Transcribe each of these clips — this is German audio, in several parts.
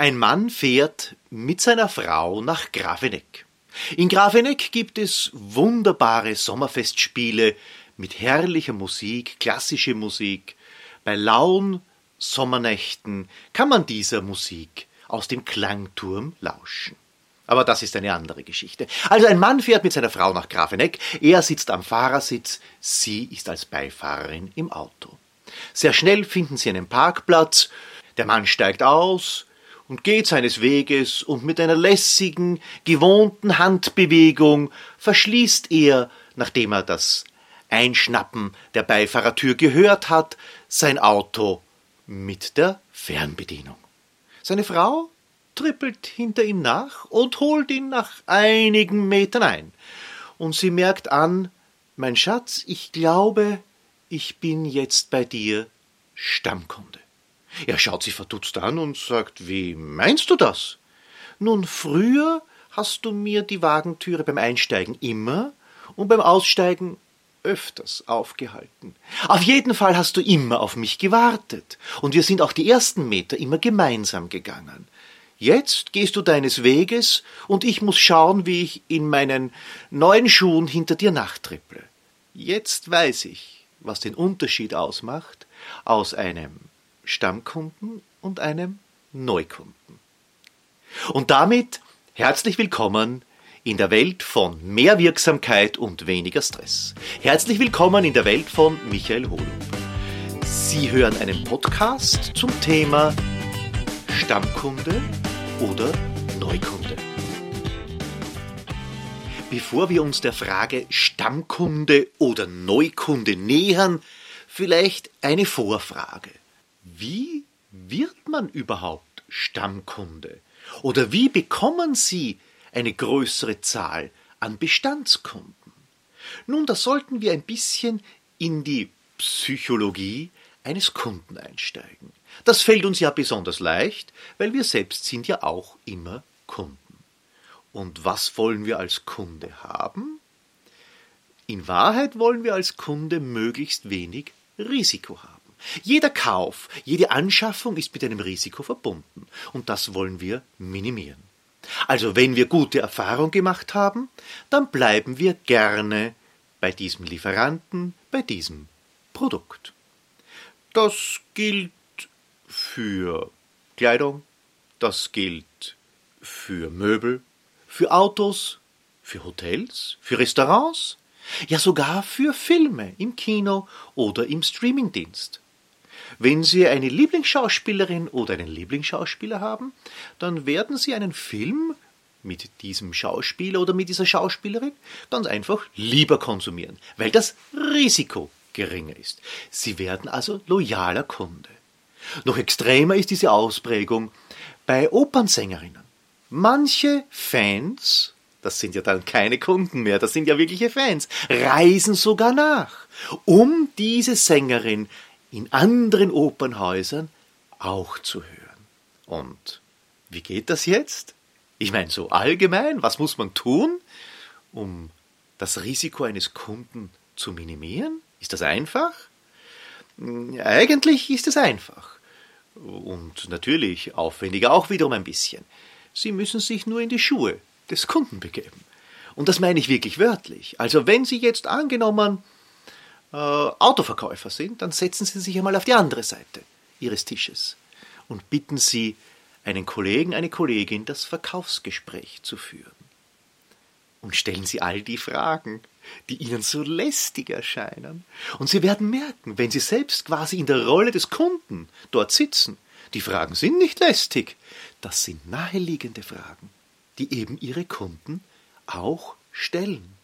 Ein Mann fährt mit seiner Frau nach Grafeneck. In Grafeneck gibt es wunderbare Sommerfestspiele mit herrlicher Musik, klassische Musik. Bei lauen Sommernächten kann man dieser Musik aus dem Klangturm lauschen. Aber das ist eine andere Geschichte. Also ein Mann fährt mit seiner Frau nach Grafeneck, er sitzt am Fahrersitz, sie ist als Beifahrerin im Auto. Sehr schnell finden sie einen Parkplatz, der Mann steigt aus, und geht seines Weges, und mit einer lässigen, gewohnten Handbewegung verschließt er, nachdem er das Einschnappen der Beifahrertür gehört hat, sein Auto mit der Fernbedienung. Seine Frau trippelt hinter ihm nach und holt ihn nach einigen Metern ein. Und sie merkt an, mein Schatz, ich glaube, ich bin jetzt bei dir Stammkunde. Er schaut sie verdutzt an und sagt, wie meinst du das? Nun, früher hast du mir die Wagentüre beim Einsteigen immer und beim Aussteigen öfters aufgehalten. Auf jeden Fall hast du immer auf mich gewartet, und wir sind auch die ersten Meter immer gemeinsam gegangen. Jetzt gehst du deines Weges, und ich muss schauen, wie ich in meinen neuen Schuhen hinter dir nachtripple. Jetzt weiß ich, was den Unterschied ausmacht aus einem Stammkunden und einem Neukunden. Und damit herzlich willkommen in der Welt von mehr Wirksamkeit und weniger Stress. Herzlich willkommen in der Welt von Michael Holub. Sie hören einen Podcast zum Thema Stammkunde oder Neukunde. Bevor wir uns der Frage Stammkunde oder Neukunde nähern, vielleicht eine Vorfrage. Wie wird man überhaupt Stammkunde? Oder wie bekommen Sie eine größere Zahl an Bestandskunden? Nun, da sollten wir ein bisschen in die Psychologie eines Kunden einsteigen. Das fällt uns ja besonders leicht, weil wir selbst sind ja auch immer Kunden. Und was wollen wir als Kunde haben? In Wahrheit wollen wir als Kunde möglichst wenig Risiko haben. Jeder Kauf, jede Anschaffung ist mit einem Risiko verbunden und das wollen wir minimieren. Also wenn wir gute Erfahrung gemacht haben, dann bleiben wir gerne bei diesem Lieferanten, bei diesem Produkt. Das gilt für Kleidung, das gilt für Möbel, für Autos, für Hotels, für Restaurants, ja sogar für Filme im Kino oder im Streamingdienst. Wenn Sie eine Lieblingsschauspielerin oder einen Lieblingsschauspieler haben, dann werden Sie einen Film mit diesem Schauspieler oder mit dieser Schauspielerin ganz einfach lieber konsumieren, weil das Risiko geringer ist. Sie werden also loyaler Kunde. Noch extremer ist diese Ausprägung bei Opernsängerinnen. Manche Fans, das sind ja dann keine Kunden mehr, das sind ja wirkliche Fans, reisen sogar nach, um diese Sängerin in anderen Opernhäusern auch zu hören. Und wie geht das jetzt? Ich meine, so allgemein, was muss man tun, um das Risiko eines Kunden zu minimieren? Ist das einfach? Hm, eigentlich ist es einfach. Und natürlich aufwendiger auch wiederum ein bisschen. Sie müssen sich nur in die Schuhe des Kunden begeben. Und das meine ich wirklich wörtlich. Also wenn Sie jetzt angenommen äh, Autoverkäufer sind, dann setzen Sie sich einmal auf die andere Seite Ihres Tisches und bitten Sie einen Kollegen, eine Kollegin, das Verkaufsgespräch zu führen. Und stellen Sie all die Fragen, die Ihnen so lästig erscheinen. Und Sie werden merken, wenn Sie selbst quasi in der Rolle des Kunden dort sitzen, die Fragen sind nicht lästig, das sind naheliegende Fragen, die eben Ihre Kunden auch stellen.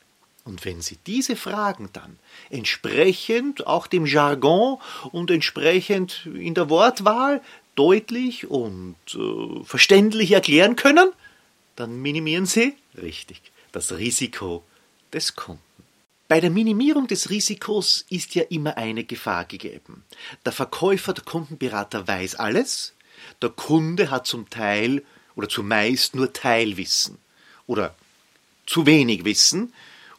Und wenn Sie diese Fragen dann entsprechend auch dem Jargon und entsprechend in der Wortwahl deutlich und äh, verständlich erklären können, dann minimieren Sie richtig das Risiko des Kunden. Bei der Minimierung des Risikos ist ja immer eine Gefahr gegeben. Der Verkäufer, der Kundenberater weiß alles, der Kunde hat zum Teil oder zumeist nur Teilwissen oder zu wenig Wissen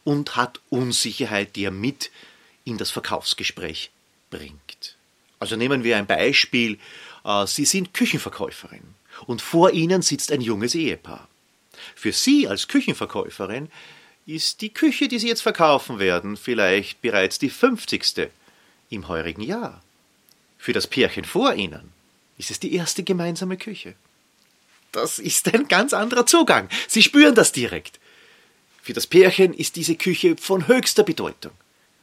und hat Unsicherheit, die er mit in das Verkaufsgespräch bringt. Also nehmen wir ein Beispiel. Äh, Sie sind Küchenverkäuferin und vor ihnen sitzt ein junges Ehepaar. Für Sie als Küchenverkäuferin ist die Küche, die Sie jetzt verkaufen werden, vielleicht bereits die fünfzigste im heurigen Jahr. Für das Pärchen vor Ihnen ist es die erste gemeinsame Küche. Das ist ein ganz anderer Zugang. Sie spüren das direkt. Für das Pärchen ist diese Küche von höchster Bedeutung.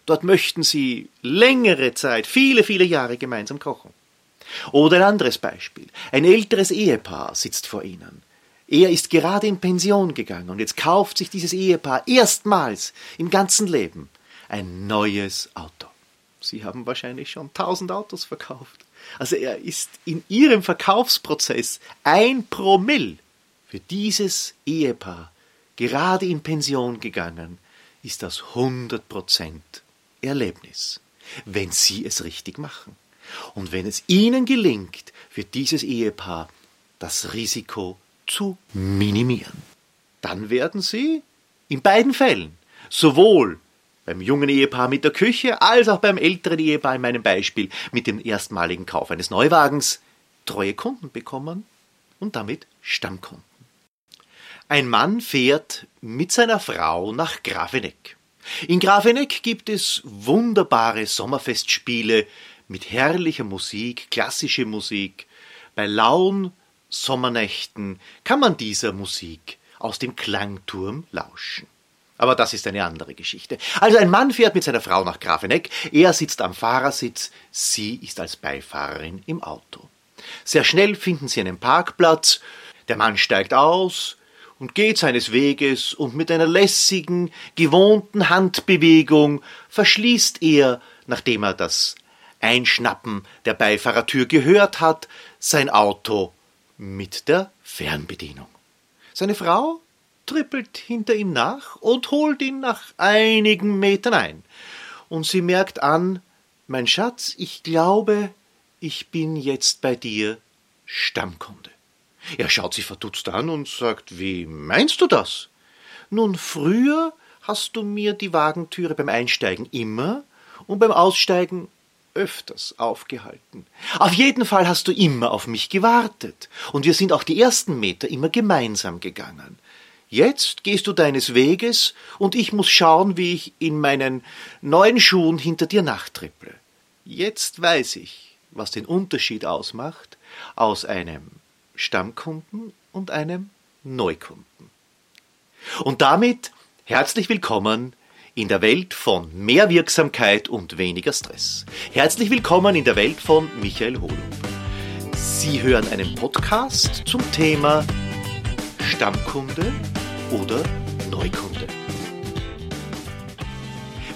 Dort möchten sie längere Zeit, viele, viele Jahre gemeinsam kochen. Oder ein anderes Beispiel. Ein älteres Ehepaar sitzt vor ihnen. Er ist gerade in Pension gegangen und jetzt kauft sich dieses Ehepaar erstmals im ganzen Leben ein neues Auto. Sie haben wahrscheinlich schon tausend Autos verkauft. Also er ist in ihrem Verkaufsprozess ein Promille. Für dieses Ehepaar, gerade in Pension gegangen, ist das 100% Erlebnis, wenn sie es richtig machen. Und wenn es ihnen gelingt, für dieses Ehepaar das Risiko zu minimieren, dann werden sie in beiden Fällen sowohl beim jungen Ehepaar mit der Küche, als auch beim älteren Ehepaar in meinem Beispiel mit dem erstmaligen Kauf eines Neuwagens treue Kunden bekommen und damit Stammkunden. Ein Mann fährt mit seiner Frau nach Grafeneck. In Grafeneck gibt es wunderbare Sommerfestspiele mit herrlicher Musik, klassische Musik. Bei lauen Sommernächten kann man dieser Musik aus dem Klangturm lauschen. Aber das ist eine andere Geschichte. Also ein Mann fährt mit seiner Frau nach Grafeneck, er sitzt am Fahrersitz, sie ist als Beifahrerin im Auto. Sehr schnell finden sie einen Parkplatz, der Mann steigt aus und geht seines Weges und mit einer lässigen, gewohnten Handbewegung verschließt er, nachdem er das Einschnappen der Beifahrertür gehört hat, sein Auto mit der Fernbedienung. Seine Frau trippelt hinter ihm nach und holt ihn nach einigen Metern ein. Und sie merkt an, mein Schatz, ich glaube, ich bin jetzt bei dir Stammkunde. Er schaut sie verdutzt an und sagt, wie meinst du das? Nun, früher hast du mir die Wagentüre beim Einsteigen immer und beim Aussteigen öfters aufgehalten. Auf jeden Fall hast du immer auf mich gewartet, und wir sind auch die ersten Meter immer gemeinsam gegangen. Jetzt gehst du deines Weges und ich muss schauen, wie ich in meinen neuen Schuhen hinter dir nachtripple. Jetzt weiß ich, was den Unterschied ausmacht aus einem Stammkunden und einem Neukunden. Und damit herzlich willkommen in der Welt von mehr Wirksamkeit und weniger Stress. Herzlich willkommen in der Welt von Michael Holub. Sie hören einen Podcast zum Thema Stammkunde oder Neukunde.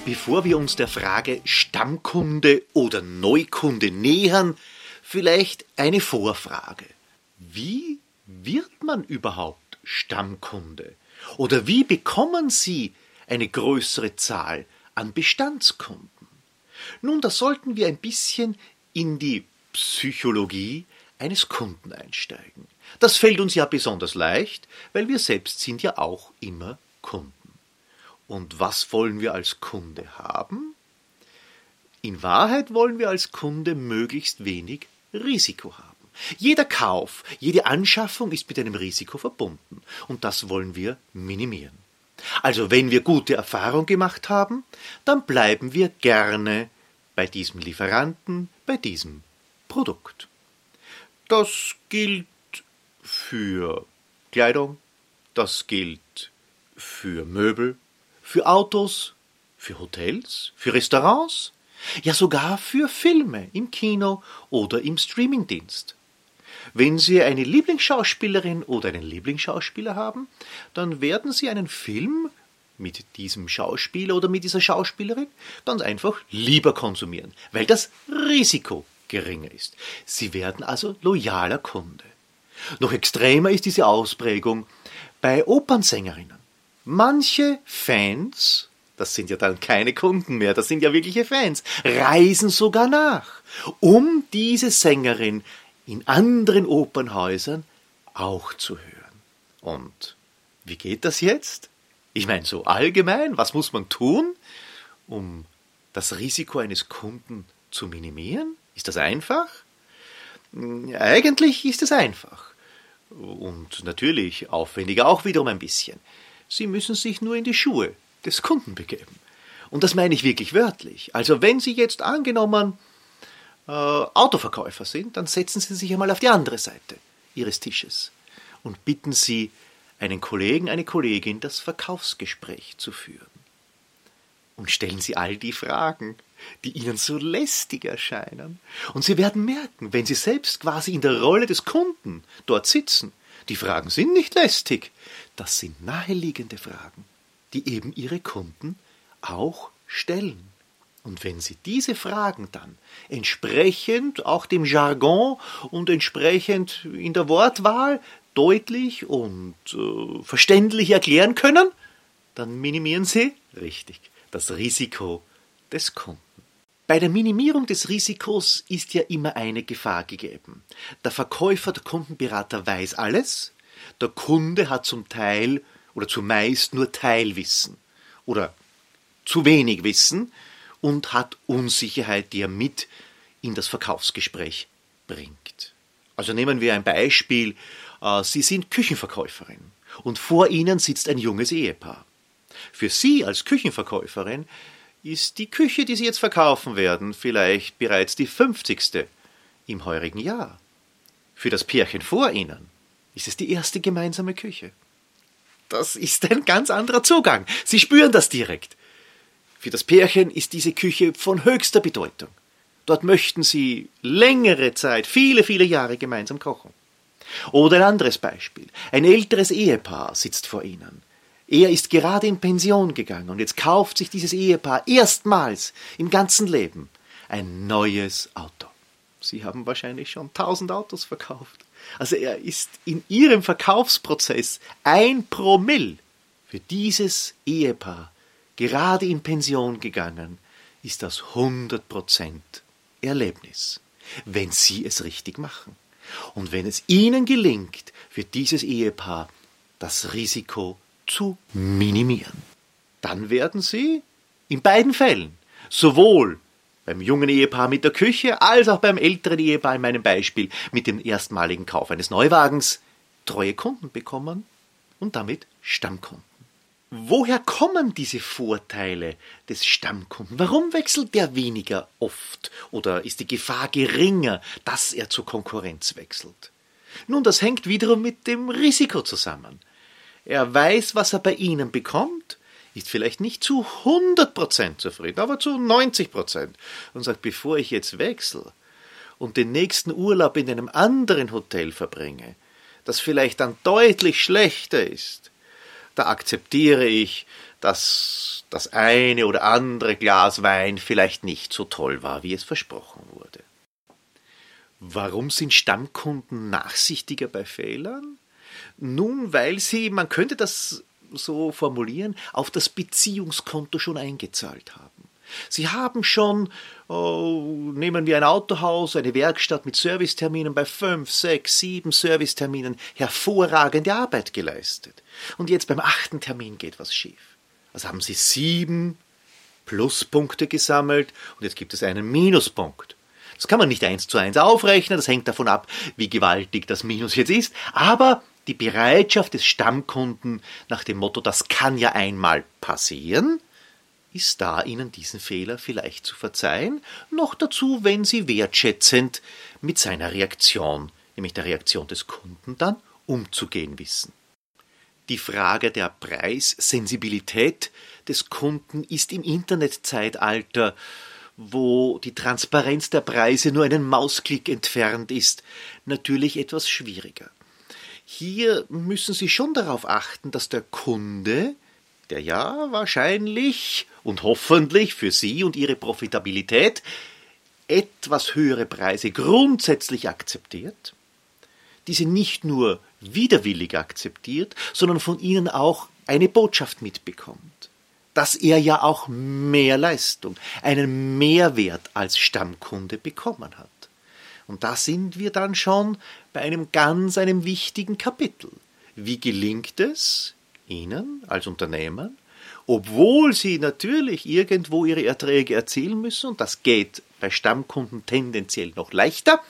Bevor wir uns der Frage Stammkunde oder Neukunde nähern, vielleicht eine Vorfrage. Wie wird man überhaupt Stammkunde? Oder wie bekommen Sie eine größere Zahl an Bestandskunden? Nun, da sollten wir ein bisschen in die Psychologie eines Kunden einsteigen. Das fällt uns ja besonders leicht, weil wir selbst sind ja auch immer Kunden. Und was wollen wir als Kunde haben? In Wahrheit wollen wir als Kunde möglichst wenig Risiko haben. Jeder Kauf, jede Anschaffung ist mit einem Risiko verbunden und das wollen wir minimieren. Also wenn wir gute Erfahrung gemacht haben, dann bleiben wir gerne bei diesem Lieferanten, bei diesem Produkt. Das gilt für Kleidung, das gilt für Möbel, für Autos, für Hotels, für Restaurants, ja sogar für Filme im Kino oder im Streamingdienst. Wenn Sie eine Lieblingsschauspielerin oder einen Lieblingsschauspieler haben, dann werden Sie einen Film mit diesem Schauspieler oder mit dieser Schauspielerin ganz einfach lieber konsumieren, weil das Risiko geringer ist. Sie werden also loyaler Kunde. Noch extremer ist diese Ausprägung bei Opernsängerinnen. Manche Fans, das sind ja dann keine Kunden mehr, das sind ja wirkliche Fans, reisen sogar nach, um diese Sängerin in anderen Opernhäusern auch zu hören. Und wie geht das jetzt? Ich meine, so allgemein, was muss man tun, um das Risiko eines Kunden zu minimieren? Ist das einfach? Hm, eigentlich ist es einfach. Und natürlich aufwendiger auch wiederum ein bisschen. Sie müssen sich nur in die Schuhe des Kunden begeben. Und das meine ich wirklich wörtlich. Also wenn Sie jetzt angenommen äh, Autoverkäufer sind, dann setzen Sie sich einmal auf die andere Seite Ihres Tisches und bitten Sie einen Kollegen, eine Kollegin, das Verkaufsgespräch zu führen. Und stellen Sie all die Fragen, die Ihnen so lästig erscheinen. Und Sie werden merken, wenn Sie selbst quasi in der Rolle des Kunden dort sitzen, die Fragen sind nicht lästig, das sind naheliegende Fragen, die eben Ihre Kunden auch stellen. Und wenn Sie diese Fragen dann entsprechend auch dem Jargon und entsprechend in der Wortwahl deutlich und äh, verständlich erklären können, dann minimieren Sie, richtig, das Risiko des Kunden. Bei der Minimierung des Risikos ist ja immer eine Gefahr gegeben. Der Verkäufer, der Kundenberater weiß alles, der Kunde hat zum Teil oder zumeist nur Teilwissen oder zu wenig Wissen und hat Unsicherheit, die er mit in das Verkaufsgespräch bringt. Also nehmen wir ein Beispiel. Äh, Sie sind Küchenverkäuferin und vor Ihnen sitzt ein junges Ehepaar. Für Sie als Küchenverkäuferin ist die Küche, die Sie jetzt verkaufen werden, vielleicht bereits die 50. im heurigen Jahr. Für das Pärchen vor Ihnen ist es die erste gemeinsame Küche. Das ist ein ganz anderer Zugang. Sie spüren das direkt. Für das Pärchen ist diese Küche von höchster Bedeutung. Dort möchten sie längere Zeit, viele, viele Jahre gemeinsam kochen. Oder ein anderes Beispiel. Ein älteres Ehepaar sitzt vor ihnen. Er ist gerade in Pension gegangen und jetzt kauft sich dieses Ehepaar erstmals im ganzen Leben ein neues Auto. Sie haben wahrscheinlich schon tausend Autos verkauft. Also er ist in ihrem Verkaufsprozess ein Promille für dieses Ehepaar gerade in Pension gegangen, ist das 100% Erlebnis, wenn Sie es richtig machen. Und wenn es Ihnen gelingt, für dieses Ehepaar das Risiko zu minimieren, dann werden Sie in beiden Fällen, sowohl beim jungen Ehepaar mit der Küche als auch beim älteren Ehepaar in meinem Beispiel mit dem erstmaligen Kauf eines Neuwagens treue Kunden bekommen und damit Stammkunden. Woher kommen diese Vorteile des Stammkunden? Warum wechselt der weniger oft oder ist die Gefahr geringer, dass er zur Konkurrenz wechselt? Nun, das hängt wiederum mit dem Risiko zusammen. Er weiß, was er bei Ihnen bekommt, ist vielleicht nicht zu 100% zufrieden, aber zu 90% und sagt, bevor ich jetzt wechsle und den nächsten Urlaub in einem anderen Hotel verbringe, das vielleicht dann deutlich schlechter ist, da akzeptiere ich, dass das eine oder andere Glas Wein vielleicht nicht so toll war, wie es versprochen wurde. Warum sind Stammkunden nachsichtiger bei Fehlern? Nun, weil sie, man könnte das so formulieren, auf das Beziehungskonto schon eingezahlt haben. Sie haben schon, oh, nehmen wir ein Autohaus, eine Werkstatt mit Serviceterminen bei fünf, sechs, sieben Serviceterminen hervorragende Arbeit geleistet. Und jetzt beim achten Termin geht was schief. Also haben Sie sieben Pluspunkte gesammelt und jetzt gibt es einen Minuspunkt. Das kann man nicht eins zu eins aufrechnen, das hängt davon ab, wie gewaltig das Minus jetzt ist, aber die Bereitschaft des Stammkunden nach dem Motto, das kann ja einmal passieren, ist da, Ihnen diesen Fehler vielleicht zu verzeihen, noch dazu, wenn Sie wertschätzend mit seiner Reaktion, nämlich der Reaktion des Kunden, dann umzugehen wissen. Die Frage der Preissensibilität des Kunden ist im Internetzeitalter, wo die Transparenz der Preise nur einen Mausklick entfernt ist, natürlich etwas schwieriger. Hier müssen Sie schon darauf achten, dass der Kunde der ja wahrscheinlich und hoffentlich für Sie und Ihre Profitabilität etwas höhere Preise grundsätzlich akzeptiert, diese nicht nur widerwillig akzeptiert, sondern von Ihnen auch eine Botschaft mitbekommt, dass er ja auch mehr Leistung, einen Mehrwert als Stammkunde bekommen hat. Und da sind wir dann schon bei einem ganz einem wichtigen Kapitel. Wie gelingt es, Ihnen als Unternehmer, obwohl Sie natürlich irgendwo Ihre Erträge erzielen müssen, und das geht bei Stammkunden tendenziell noch leichter,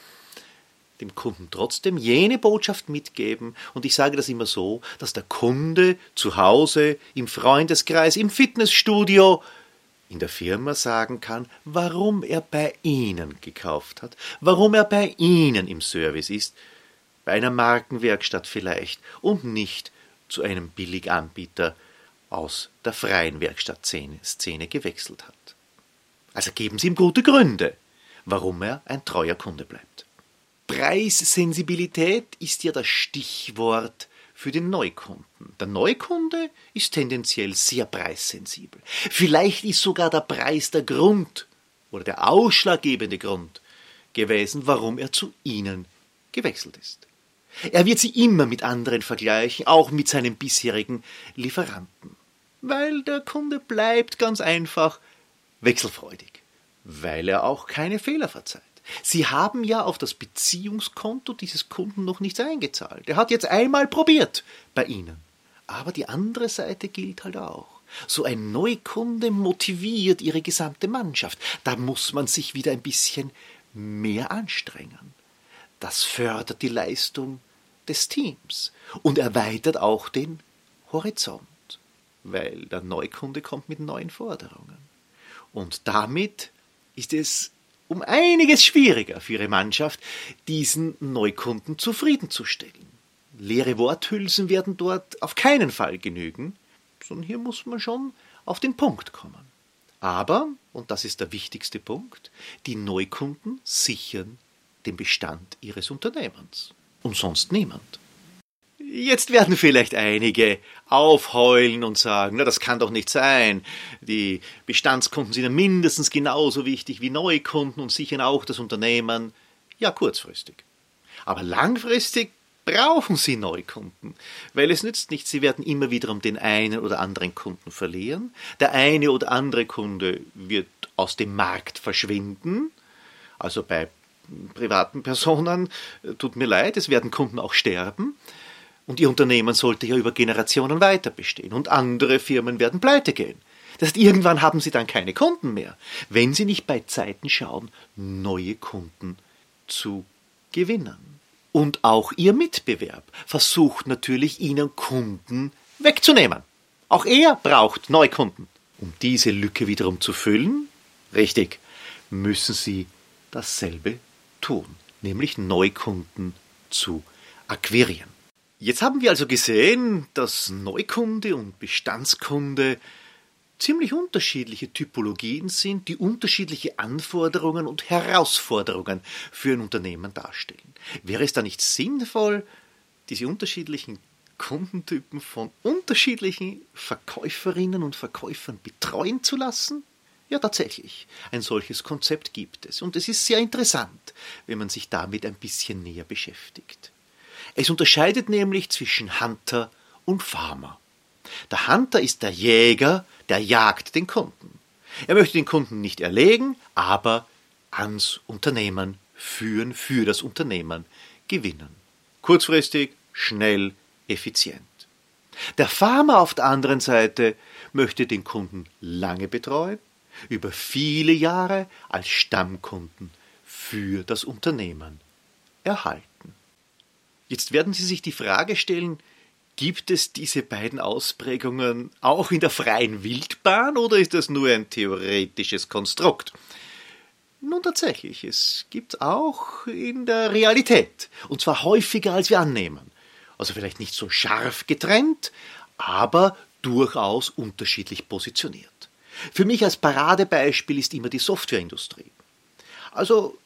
dem Kunden trotzdem jene Botschaft mitgeben, und ich sage das immer so, dass der Kunde zu Hause, im Freundeskreis, im Fitnessstudio, in der Firma sagen kann, warum er bei Ihnen gekauft hat, warum er bei Ihnen im Service ist, bei einer Markenwerkstatt vielleicht und nicht zu einem Billiganbieter aus der freien Werkstattszene gewechselt hat. Also geben Sie ihm gute Gründe, warum er ein treuer Kunde bleibt. Preissensibilität ist ja das Stichwort für den Neukunden. Der Neukunde ist tendenziell sehr preissensibel. Vielleicht ist sogar der Preis der Grund oder der ausschlaggebende Grund gewesen, warum er zu Ihnen gewechselt ist. Er wird sie immer mit anderen vergleichen, auch mit seinem bisherigen Lieferanten, weil der Kunde bleibt ganz einfach wechselfreudig, weil er auch keine Fehler verzeiht. Sie haben ja auf das Beziehungskonto dieses Kunden noch nichts eingezahlt. Er hat jetzt einmal probiert bei Ihnen. Aber die andere Seite gilt halt auch. So ein Neukunde motiviert Ihre gesamte Mannschaft. Da muss man sich wieder ein bisschen mehr anstrengen. Das fördert die Leistung des Teams und erweitert auch den Horizont, weil der Neukunde kommt mit neuen Forderungen. Und damit ist es um einiges schwieriger für ihre Mannschaft, diesen Neukunden zufriedenzustellen. Leere Worthülsen werden dort auf keinen Fall genügen, sondern hier muss man schon auf den Punkt kommen. Aber, und das ist der wichtigste Punkt, die Neukunden sichern den Bestand ihres Unternehmens. Und sonst niemand. Jetzt werden vielleicht einige aufheulen und sagen, na, das kann doch nicht sein. Die Bestandskunden sind ja mindestens genauso wichtig wie Neukunden und sichern auch das Unternehmen. Ja, kurzfristig. Aber langfristig brauchen sie Neukunden, weil es nützt nichts, sie werden immer wieder um den einen oder anderen Kunden verlieren. Der eine oder andere Kunde wird aus dem Markt verschwinden. Also bei privaten Personen, äh, tut mir leid, es werden Kunden auch sterben. Und Ihr Unternehmen sollte ja über Generationen weiter bestehen und andere Firmen werden pleite gehen. Das heißt, irgendwann haben Sie dann keine Kunden mehr, wenn Sie nicht bei Zeiten schauen, neue Kunden zu gewinnen. Und auch Ihr Mitbewerb versucht natürlich, Ihnen Kunden wegzunehmen. Auch er braucht Neukunden. Um diese Lücke wiederum zu füllen, richtig, müssen Sie dasselbe tun, nämlich Neukunden zu akquirieren. Jetzt haben wir also gesehen, dass Neukunde und Bestandskunde ziemlich unterschiedliche Typologien sind, die unterschiedliche Anforderungen und Herausforderungen für ein Unternehmen darstellen. Wäre es da nicht sinnvoll, diese unterschiedlichen Kundentypen von unterschiedlichen Verkäuferinnen und Verkäufern betreuen zu lassen? Ja, tatsächlich. Ein solches Konzept gibt es. Und es ist sehr interessant, wenn man sich damit ein bisschen näher beschäftigt. Es unterscheidet nämlich zwischen Hunter und Farmer. Der Hunter ist der Jäger, der jagt den Kunden. Er möchte den Kunden nicht erlegen, aber ans Unternehmen führen, für das Unternehmen gewinnen. Kurzfristig, schnell, effizient. Der Farmer auf der anderen Seite möchte den Kunden lange betreuen, über viele Jahre als Stammkunden für das Unternehmen erhalten. Jetzt werden Sie sich die Frage stellen, gibt es diese beiden Ausprägungen auch in der freien Wildbahn oder ist das nur ein theoretisches Konstrukt? Nun tatsächlich, es gibt auch in der Realität, und zwar häufiger als wir annehmen. Also vielleicht nicht so scharf getrennt, aber durchaus unterschiedlich positioniert. Für mich als Paradebeispiel ist immer die Softwareindustrie. Also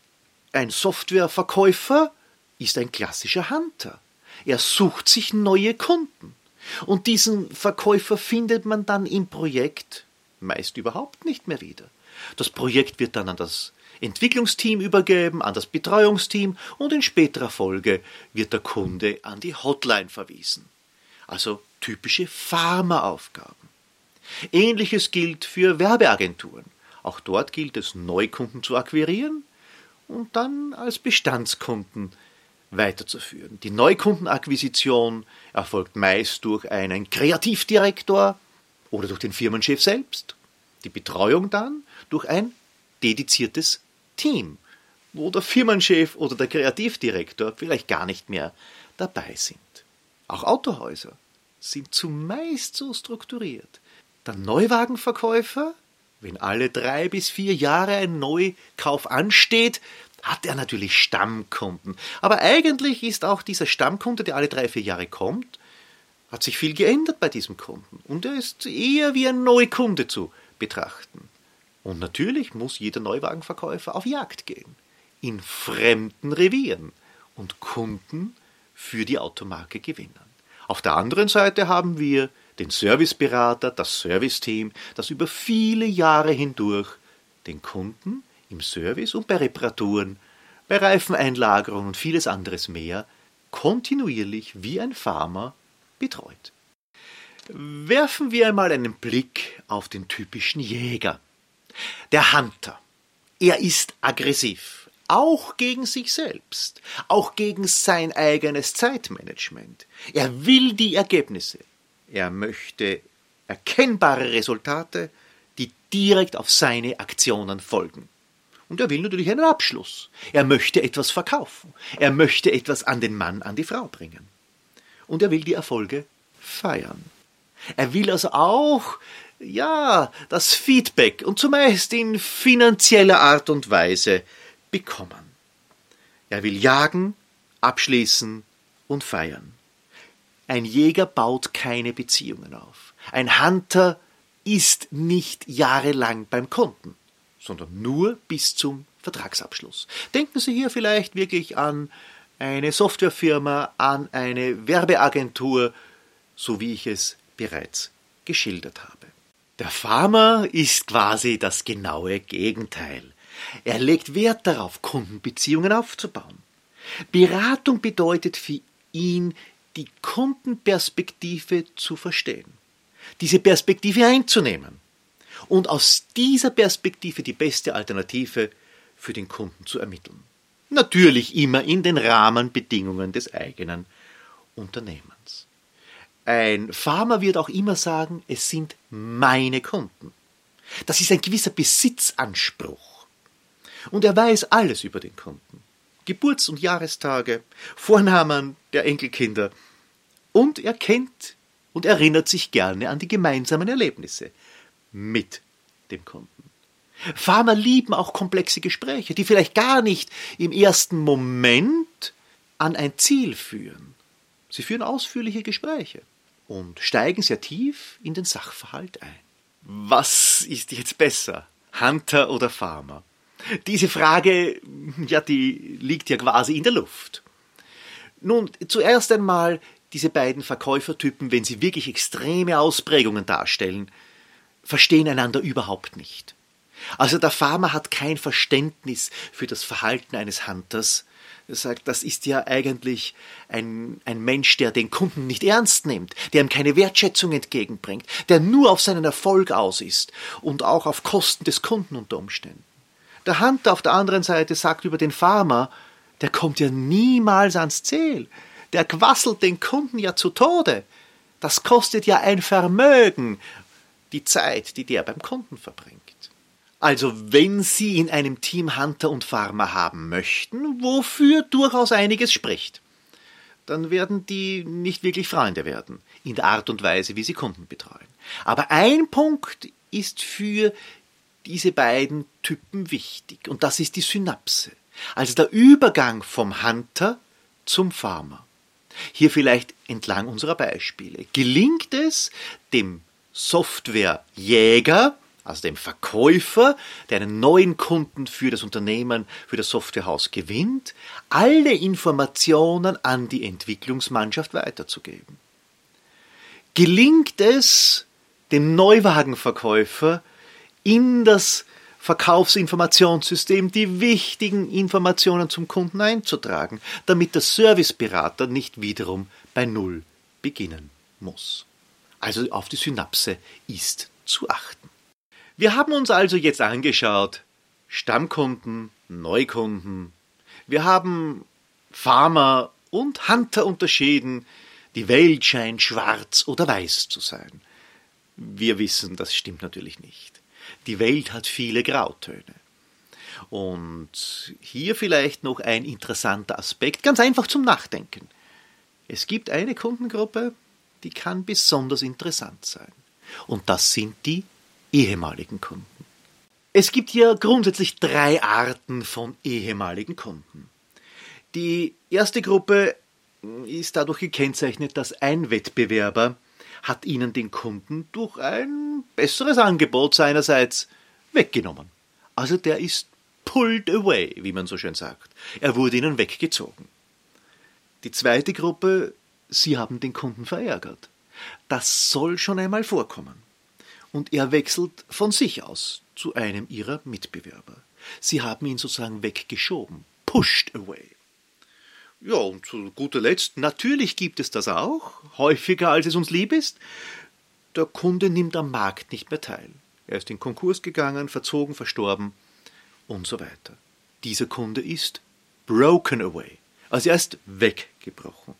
ein Softwareverkäufer ist ein klassischer Hunter. Er sucht sich neue Kunden. Und diesen Verkäufer findet man dann im Projekt meist überhaupt nicht mehr wieder. Das Projekt wird dann an das Entwicklungsteam übergeben, an das Betreuungsteam und in späterer Folge wird der Kunde an die Hotline verwiesen. Also typische Pharmaaufgaben. Ähnliches gilt für Werbeagenturen. Auch dort gilt es, Neukunden zu akquirieren und dann als Bestandskunden weiterzuführen. Die Neukundenakquisition erfolgt meist durch einen Kreativdirektor oder durch den Firmenchef selbst. Die Betreuung dann durch ein dediziertes Team, wo der Firmenchef oder der Kreativdirektor vielleicht gar nicht mehr dabei sind. Auch Autohäuser sind zumeist so strukturiert. Der Neuwagenverkäufer, wenn alle drei bis vier Jahre ein Neukauf ansteht, hat er natürlich Stammkunden. Aber eigentlich ist auch dieser Stammkunde, der alle drei, vier Jahre kommt, hat sich viel geändert bei diesem Kunden. Und er ist eher wie ein Neukunde zu betrachten. Und natürlich muss jeder Neuwagenverkäufer auf Jagd gehen. In fremden Revieren und Kunden für die Automarke gewinnen. Auf der anderen Seite haben wir den Serviceberater, das Serviceteam, das über viele Jahre hindurch den Kunden im Service und bei Reparaturen, bei Reifeneinlagerungen und vieles anderes mehr kontinuierlich wie ein Farmer betreut. Werfen wir einmal einen Blick auf den typischen Jäger. Der Hunter. Er ist aggressiv, auch gegen sich selbst, auch gegen sein eigenes Zeitmanagement. Er will die Ergebnisse. Er möchte erkennbare Resultate, die direkt auf seine Aktionen folgen. Und er will natürlich einen Abschluss. Er möchte etwas verkaufen. Er möchte etwas an den Mann, an die Frau bringen. Und er will die Erfolge feiern. Er will also auch, ja, das Feedback und zumeist in finanzieller Art und Weise bekommen. Er will jagen, abschließen und feiern. Ein Jäger baut keine Beziehungen auf. Ein Hunter ist nicht jahrelang beim Kunden sondern nur bis zum Vertragsabschluss. Denken Sie hier vielleicht wirklich an eine Softwarefirma, an eine Werbeagentur, so wie ich es bereits geschildert habe. Der Farmer ist quasi das genaue Gegenteil. Er legt Wert darauf, Kundenbeziehungen aufzubauen. Beratung bedeutet für ihn, die Kundenperspektive zu verstehen, diese Perspektive einzunehmen und aus dieser Perspektive die beste Alternative für den Kunden zu ermitteln. Natürlich immer in den Rahmenbedingungen des eigenen Unternehmens. Ein Farmer wird auch immer sagen, es sind meine Kunden. Das ist ein gewisser Besitzanspruch. Und er weiß alles über den Kunden. Geburts- und Jahrestage, Vornamen der Enkelkinder. Und er kennt und erinnert sich gerne an die gemeinsamen Erlebnisse mit dem Kunden. Farmer lieben auch komplexe Gespräche, die vielleicht gar nicht im ersten Moment an ein Ziel führen. Sie führen ausführliche Gespräche und steigen sehr tief in den Sachverhalt ein. Was ist jetzt besser, Hunter oder Farmer? Diese Frage, ja, die liegt ja quasi in der Luft. Nun, zuerst einmal diese beiden Verkäufertypen, wenn sie wirklich extreme Ausprägungen darstellen, verstehen einander überhaupt nicht. Also der Farmer hat kein Verständnis für das Verhalten eines Hunters. Er sagt, das ist ja eigentlich ein, ein Mensch, der den Kunden nicht ernst nimmt, der ihm keine Wertschätzung entgegenbringt, der nur auf seinen Erfolg aus ist und auch auf Kosten des Kunden unter Umständen. Der Hunter auf der anderen Seite sagt über den Farmer, der kommt ja niemals ans Ziel. Der quasselt den Kunden ja zu Tode. Das kostet ja ein Vermögen die Zeit, die der beim Kunden verbringt. Also wenn Sie in einem Team Hunter und Farmer haben möchten, wofür durchaus einiges spricht, dann werden die nicht wirklich Freunde werden, in der Art und Weise, wie sie Kunden betreuen. Aber ein Punkt ist für diese beiden Typen wichtig, und das ist die Synapse, also der Übergang vom Hunter zum Farmer. Hier vielleicht entlang unserer Beispiele. Gelingt es dem Softwarejäger, also dem Verkäufer, der einen neuen Kunden für das Unternehmen, für das Softwarehaus gewinnt, alle Informationen an die Entwicklungsmannschaft weiterzugeben. Gelingt es dem Neuwagenverkäufer in das Verkaufsinformationssystem die wichtigen Informationen zum Kunden einzutragen, damit der Serviceberater nicht wiederum bei Null beginnen muss. Also auf die Synapse ist zu achten. Wir haben uns also jetzt angeschaut, Stammkunden, Neukunden. Wir haben Farmer und Hunter unterschieden. Die Welt scheint schwarz oder weiß zu sein. Wir wissen, das stimmt natürlich nicht. Die Welt hat viele Grautöne. Und hier vielleicht noch ein interessanter Aspekt, ganz einfach zum Nachdenken. Es gibt eine Kundengruppe, die kann besonders interessant sein. Und das sind die ehemaligen Kunden. Es gibt hier grundsätzlich drei Arten von ehemaligen Kunden. Die erste Gruppe ist dadurch gekennzeichnet, dass ein Wettbewerber hat ihnen den Kunden durch ein besseres Angebot seinerseits weggenommen. Also der ist pulled away, wie man so schön sagt. Er wurde ihnen weggezogen. Die zweite Gruppe, sie haben den Kunden verärgert. Das soll schon einmal vorkommen. Und er wechselt von sich aus zu einem ihrer Mitbewerber. Sie haben ihn sozusagen weggeschoben, pushed away. Ja, und zu guter Letzt, natürlich gibt es das auch, häufiger als es uns lieb ist. Der Kunde nimmt am Markt nicht mehr teil. Er ist in Konkurs gegangen, verzogen, verstorben und so weiter. Dieser Kunde ist broken away, also er ist weggebrochen.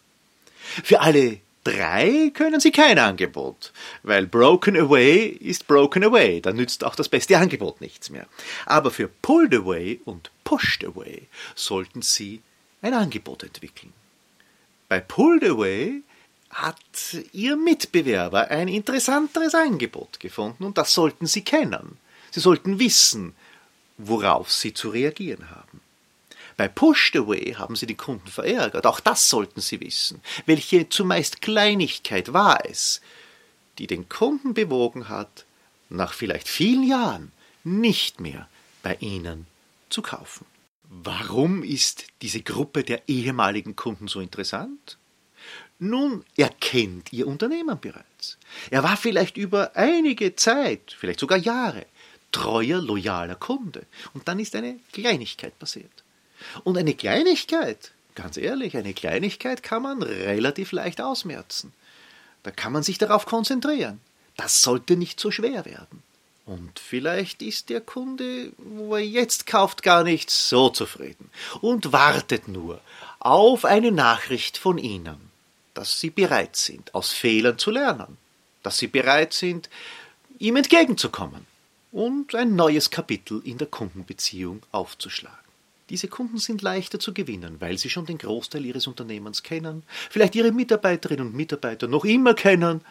Für alle drei können Sie kein Angebot, weil broken away ist broken away, da nützt auch das beste Angebot nichts mehr. Aber für pulled away und pushed away sollten Sie ein Angebot entwickeln. Bei Pulled Away hat Ihr Mitbewerber ein interessanteres Angebot gefunden und das sollten Sie kennen. Sie sollten wissen, worauf Sie zu reagieren haben. Bei Pushed Away haben Sie die Kunden verärgert. Auch das sollten Sie wissen. Welche zumeist Kleinigkeit war es, die den Kunden bewogen hat, nach vielleicht vielen Jahren nicht mehr bei Ihnen zu kaufen. Warum ist diese Gruppe der ehemaligen Kunden so interessant? Nun, er kennt Ihr Unternehmen bereits. Er war vielleicht über einige Zeit, vielleicht sogar Jahre, treuer, loyaler Kunde. Und dann ist eine Kleinigkeit passiert. Und eine Kleinigkeit, ganz ehrlich, eine Kleinigkeit kann man relativ leicht ausmerzen. Da kann man sich darauf konzentrieren. Das sollte nicht so schwer werden. Und vielleicht ist der Kunde, wo er jetzt kauft, gar nicht so zufrieden und wartet nur auf eine Nachricht von Ihnen, dass Sie bereit sind, aus Fehlern zu lernen, dass Sie bereit sind, ihm entgegenzukommen und ein neues Kapitel in der Kundenbeziehung aufzuschlagen. Diese Kunden sind leichter zu gewinnen, weil sie schon den Großteil ihres Unternehmens kennen, vielleicht ihre Mitarbeiterinnen und Mitarbeiter noch immer kennen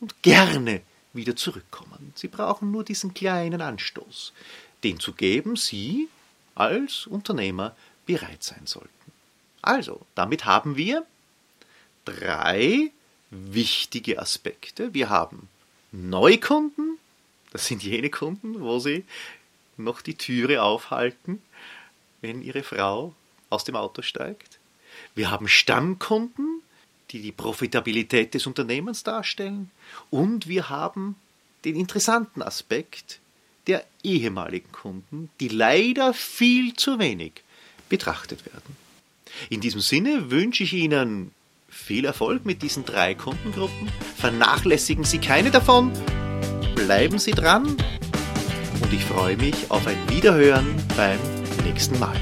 und gerne wieder zurückkommen. Sie brauchen nur diesen kleinen Anstoß, den zu geben Sie als Unternehmer bereit sein sollten. Also, damit haben wir drei wichtige Aspekte. Wir haben Neukunden, das sind jene Kunden, wo Sie noch die Türe aufhalten, wenn Ihre Frau aus dem Auto steigt. Wir haben Stammkunden, die die Profitabilität des Unternehmens darstellen. Und wir haben den interessanten Aspekt der ehemaligen Kunden, die leider viel zu wenig betrachtet werden. In diesem Sinne wünsche ich Ihnen viel Erfolg mit diesen drei Kundengruppen. Vernachlässigen Sie keine davon. Bleiben Sie dran. Und ich freue mich auf ein Wiederhören beim nächsten Mal.